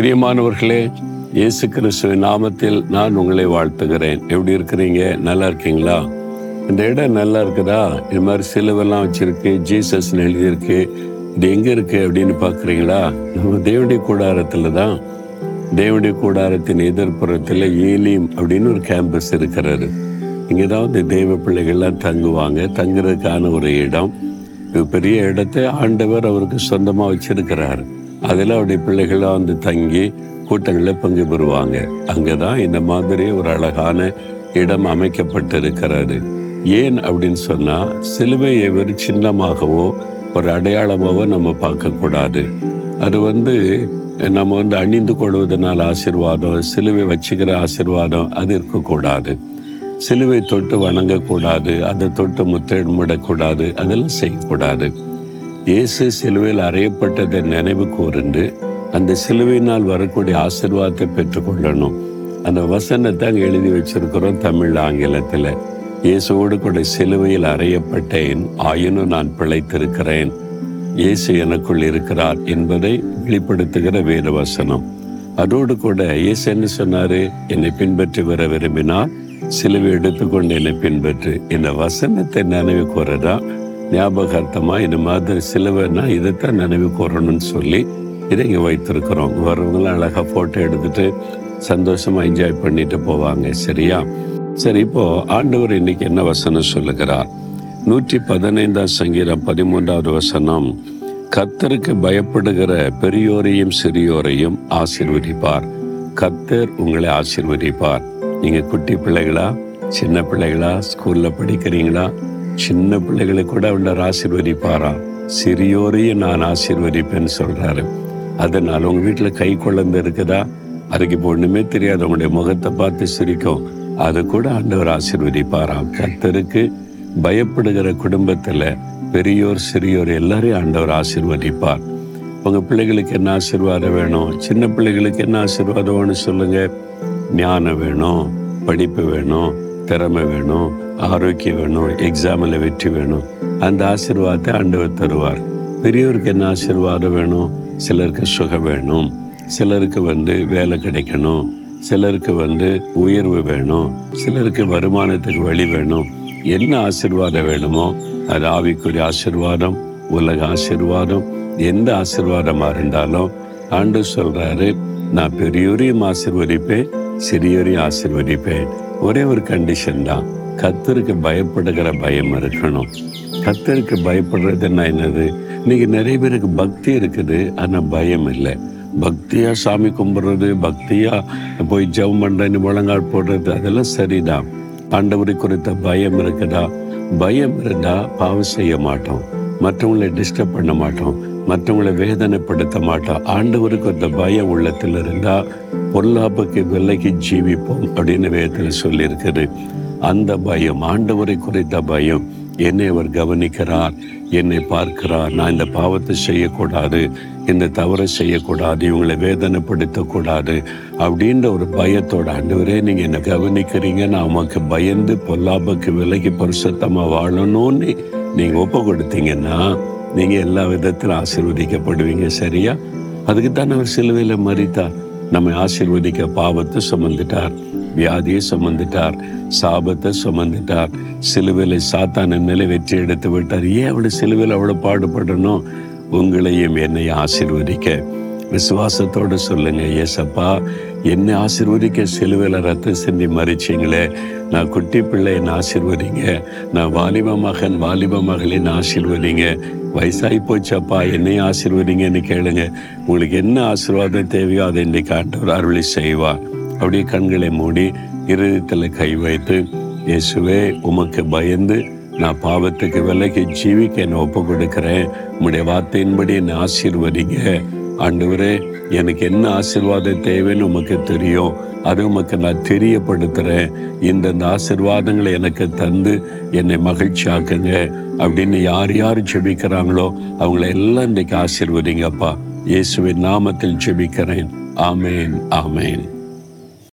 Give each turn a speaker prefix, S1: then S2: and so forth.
S1: பிரியமானவர்களே இயேசு கிறிஸ்துவின் நாமத்தில் நான் உங்களை வாழ்த்துகிறேன். எப்படி இருக்கிறீங்க? நல்லா இருக்கீங்களா? இந்த இடம் நல்லா இருக்குதா? இது மாதிரி சிலுவெல்லாம் வச்சுருக்கு ஜீசஸ்ன்னு எழுதியிருக்கு. இது எங்கே இருக்கு அப்படின்னு பார்க்குறீங்களா? நம்ம தேவடைய கூடாரத்தில் தான். தேவடைய கூடாரத்தின் எதிர்ப்புறத்தில் ஏலிம் அப்படின்னு ஒரு கேம்பஸ் இருக்கிறாரு. இங்கே தான் வந்து தெய்வ பிள்ளைகள்லாம் தங்குவாங்க. தங்குறதுக்கான ஒரு இடம். பெரிய இடத்தை ஆண்டவர் அவருக்கு சொந்தமாக வச்சிருக்கிறாரு. அதில் அவருடைய பிள்ளைகளாக வந்து தங்கி கூட்டங்களில் பங்கு பெறுவாங்க. அங்கே தான் இந்த மாதிரி ஒரு அழகான இடம் அமைக்கப்பட்டிருக்கிறாரு ஏன் அப்படின்னு சொன்னால் சிலுவையை ஒரு சின்னமாகவோ ஒரு அடையாளமாகவோ நம்ம பார்க்கக்கூடாது. அது வந்து நம்ம வந்து அணிந்து கொள்வதனால் ஆசிர்வாதம் சிலுவை வச்சுக்கிற ஆசிர்வாதம் அது இருக்கக்கூடாது. சிலுவை தொட்டு வணங்கக்கூடாது அதை தொட்டு முத்திடமிடக்கூடாது அதெல்லாம் செய்யக்கூடாது. இயேசு சிலுவையில் அறையப்பட்டதை நினைவு கூர்ந்து அந்த சிலுவையினால் வரக்கூடிய ஆசிர்வாதத்தை பெற்றுக்கொள்ளணும். அந்த வசனத்தை அங்கே எழுதி வச்சிருக்கிறோம் தமிழ் ஆங்கிலத்தில். இயேசுவோடு கூட சிலுவையில் அறையப்பட்டேன் ஆயினும் நான் பிழைத்திருக்கிறேன். இயேசு எனக்குள் இருக்கிறார் என்பதை வெளிப்படுத்துகிற வேத வசனம். அதோடு கூட இயேசு என்ன சொன்னாரு? என்னை பின்பற்றி வர விரும்பினால் சிலுவை எடுத்துக்கொண்டு என்னை பின்பற்று. இந்த வசனத்தை நினைவு கூறதான் ஞாபகார்த்தமாக இந்த மாதிரி சிலவைனா இதைத்தான் நினைவு கூறணும்னு சொல்லி இதை இங்கே வைத்திருக்கிறோம். வரவங்களாம் அழகாக ஃபோட்டோ எடுத்துட்டு சந்தோஷமாக என்ஜாய் பண்ணிட்டு போவாங்க சரியா? சரி இப்போது ஆண்டவர் இன்னைக்கு என்ன வசனம் சொல்லுகிறார்? நூற்றி பதினைந்தாம் சங்கீதம் பதிமூன்றாவது வசனம் கத்தருக்கு பயப்படுகிற பெரியோரையும் சிறியோரையும் ஆசிர்வதிப்பார். கத்தர் உங்களை ஆசிர்வதிப்பார். நீங்கள் குட்டி பிள்ளைகளா சின்ன பிள்ளைகளா ஸ்கூலில் படிக்கிறீங்களா? சின்ன பிள்ளைகளை கூட அவர் ஆசிர்வதிப்பாரா சிறியோரையும் நான் ஆசிர்வதிப்பேன்னு சொல்கிறாரு அதனால் உங்க வீட்டில் கை குழந்தை இருக்குதா? அதுக்கு இப்போ ஒன்றுமே தெரியாது. உங்களுடைய முகத்தை பார்த்து சிரிக்கும். அது கூட ஆண்டவர் ஆசிர்வதிப்பாராம். கத்தருக்கு பயப்படுகிற குடும்பத்தில் பெரியோர் சிறியோர் எல்லாரையும் ஆண்டவர் ஆசிர்வதிப்பார். உங்கள் பிள்ளைகளுக்கு என்ன ஆசீர்வாதம் வேணும்? சின்ன பிள்ளைகளுக்கு என்ன ஆசீர்வாதம்னு வேணும் சொல்லுங்க. ஞானம் வேணும் படிப்பு வேணும் திறமை வேணும் ஆரோக்கியம் வேணும் எக்ஸாமில் வெற்றி வேணும். அந்த ஆசீர்வாதத்தை ஆண்டவர் தருவார். பெரியவருக்கு என்ன ஆசீர்வாதம் வேணும்? சிலருக்கு சுகம் வேணும். சிலருக்கு வந்து வேலை கிடைக்கணும். சிலருக்கு வந்து உயர்வு வேணும். சிலருக்கு வருமானத்துக்கு வழி வேணும். என்ன ஆசிர்வாதம் வேணுமோ அது ஆவிக்குரிய ஆசிர்வாதம் உலக ஆசிர்வாதம் எந்த ஆசீர்வாதமாக இருந்தாலும் ஆண்டு சொல்கிறாரு நான் பெரியோரையும் ஆசிர்வதிப்பேன் சிறியோரையும் ஆசிர்வதிப்பேன். ஒரே ஒரு கண்டிஷன் தான். கத்தருக்கு பயப்படுகிற பயம் இருக்கணும். கத்தருக்கு பயப்படுறதுன்னா என்னது? இன்னைக்கு நிறைய பேருக்கு பக்தி இருக்குது ஆனால் பயம் இல்லை. பக்தியாக சாமி கும்பிட்றது பக்தியாக போய் ஜெபம் பண்றேன்னு முழங்கால் போடுறது அதெல்லாம் சரிதான். ஆண்டவரை குறித்த பயம் இருக்குதா? பயம் இருந்தால் பாவம் செய்ய மாட்டோம். மற்றவங்களை டிஸ்டர்ப் பண்ண மாட்டோம். மற்றவங்களை வேதனைப்படுத்த மாட்டோம். ஆண்டவருக்கு அந்த பயம் உள்ளத்தில் இருந்தால் பொல்லாப்புக்கு விலைக்கு ஜீவிப்போம் அப்படின்னு வேதத்தில் சொல்லியிருக்குது. அந்த பயம் ஆண்டவரை குறித்த பயம் என்னை அவர் கவனிக்கிறார் என்னை பார்க்கிறார். நான் இந்த பாவத்தை செய்யக்கூடாது இந்த தவறை செய்யக்கூடாது இவங்களை வேதனைப்படுத்தக்கூடாது அப்படின்ற ஒரு பயத்தோட ஆண்டவரே நீங்க என்னை கவனிக்கிறீங்க நான் உமக்கு பயந்து பொல்லாப்புக்கு விலைக்கு பரிசுத்தமா வாழணும்னு நீங்க ஒப்பு கொடுத்தீங்கன்னா நீங்க எல்லா விதத்திலும் ஆசீர்வதிக்கப்படுவீங்க சரியா? அதுக்கு தான் அவர் சிலுவையில மறித்தார் நம்மை ஆசீர்வதிக்க பாவத்தை சுமந்துட்டார் வியாதியை சுமந்துட்டார் சாபத்தை சுமந்துட்டார். சிலுவையில் சாத்தான மேலே வெற்றி எடுத்து விட்டார். ஏன் அவ்வளோ சிலுவையில் அவ்வளோ பாடுபடணும்? உங்களையும் என்னை ஆசீர்வதிக்க. விசுவாசத்தோடு சொல்லுங்க ஏசப்பா என்னை ஆசிர்வதிக்க சிலுவையில் ரத்தம் சிந்தி மறிச்சிங்களே நான் குட்டி பிள்ளை என்னை ஆசீர்வதிங்க. நான் வாலிப மகன் வாலிப மகளின் ஆசீர்வதிங்க. வயசாகி போச்சப்பா என்னையும் ஆசீர்வதிங்கன்னு கேளுங்க. உங்களுக்கு என்ன ஆசீர்வாதம் தேவையோ அதை இன்றைக்கு ஆண்டவர் அருளி செய்வா அப்படியே கண்களை மூடி இருதயத்தில் கை வைத்து இயேசுவே உமக்கு பயந்து நான் பாவத்துக்கு விலைக்கு ஜீவிக்க என்னை ஒப்பு கொடுக்குறேன் உங்களுடைய வார்த்தையின்படி என்னை ஆசீர்வதிங்க. ஆண்டவரே எனக்கு என்ன ஆசீர்வாதம் தேவைன்னு உமக்கு தெரியும். அது உமக்கு நான் தெரியப்படுத்துகிறேன் இந்தந்த ஆசீர்வாதங்களை எனக்கு தந்து என்னை மகிழ்ச்சி ஆக்குங்க அப்படின்னு யார் யார் ஜெபிக்கிறாங்களோ அவங்கள எல்லாம் இன்றைக்கு ஆசிர்வதிங்கப்பா. இயேசுவின் நாமத்தில் ஜெபிக்கிறேன். ஆமேன் ஆமேன்.